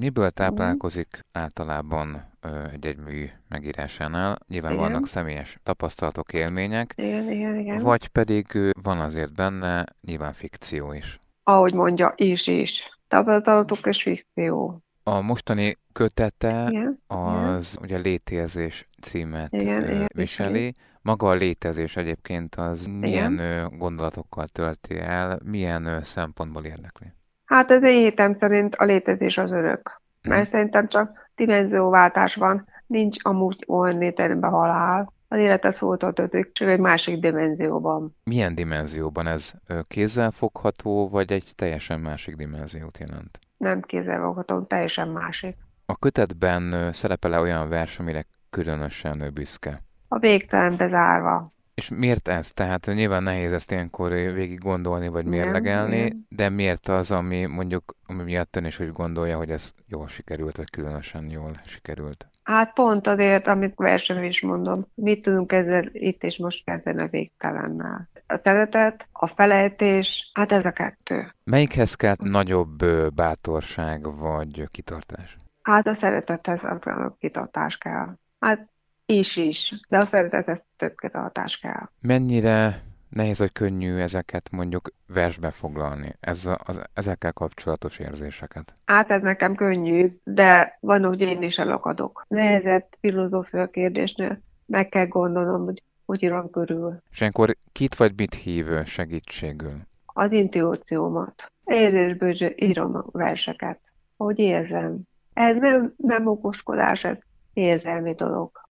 Miből táplálkozik általában egy-egy mű megírásánál? Nyilván igen. vannak személyes tapasztalatok, élmények, igen, igen, igen. vagy pedig van azért benne nyilván fikció is. Ahogy mondja, is is. Tapasztalatok és fikció. A mostani kötete igen, az igen. ugye létérzés címet igen, igen, viseli. Igen. Maga a létezés egyébként az milyen igen. gondolatokkal tölti el, milyen szempontból érdekli? Hát az én hétem szerint a létezés az örök. Mert mhm. szerintem csak dimenzióváltás van, nincs amúgy olyan létezésben halál. Az életet folytatódik, csak egy másik dimenzióban. Milyen dimenzióban ez kézzelfogható, vagy egy teljesen másik dimenziót jelent? Nem kézzelfogható, teljesen másik. A kötetben szerepel-e olyan vers, amire különösen büszke? A végtelen bezárva. És miért ez? Tehát nyilván nehéz ezt ilyenkor végig gondolni, vagy mérlegelni, nem, de miért az, ami mondjuk, ami miatt ön is úgy gondolja, hogy ez jól sikerült, vagy különösen jól sikerült? Hát pont azért, amit versenyben is mondom, mit tudunk ezzel itt és most kezdeni a végtelennel. A szeretet, a felejtés, hát ez a kettő. Melyikhez kell nagyobb bátorság vagy kitartás? Hát a szeretethez a kitartás kell. Hát is is, de a szeretethez több kitartás kell. Mennyire nehéz vagy könnyű ezeket mondjuk versbe foglalni, ez, az, ezekkel kapcsolatos érzéseket? Hát ez nekem könnyű, de van, hogy én is elakadok. Nehezett filozófia kérdésnél meg kell gondolnom, hogy hogy írom körül. És ilyenkor kit vagy mit hív segítségül? Az intuíciómat. Érzésből írom a verseket, hogy érzem. Ez nem, nem okoskodás, ez érzelmi dolog.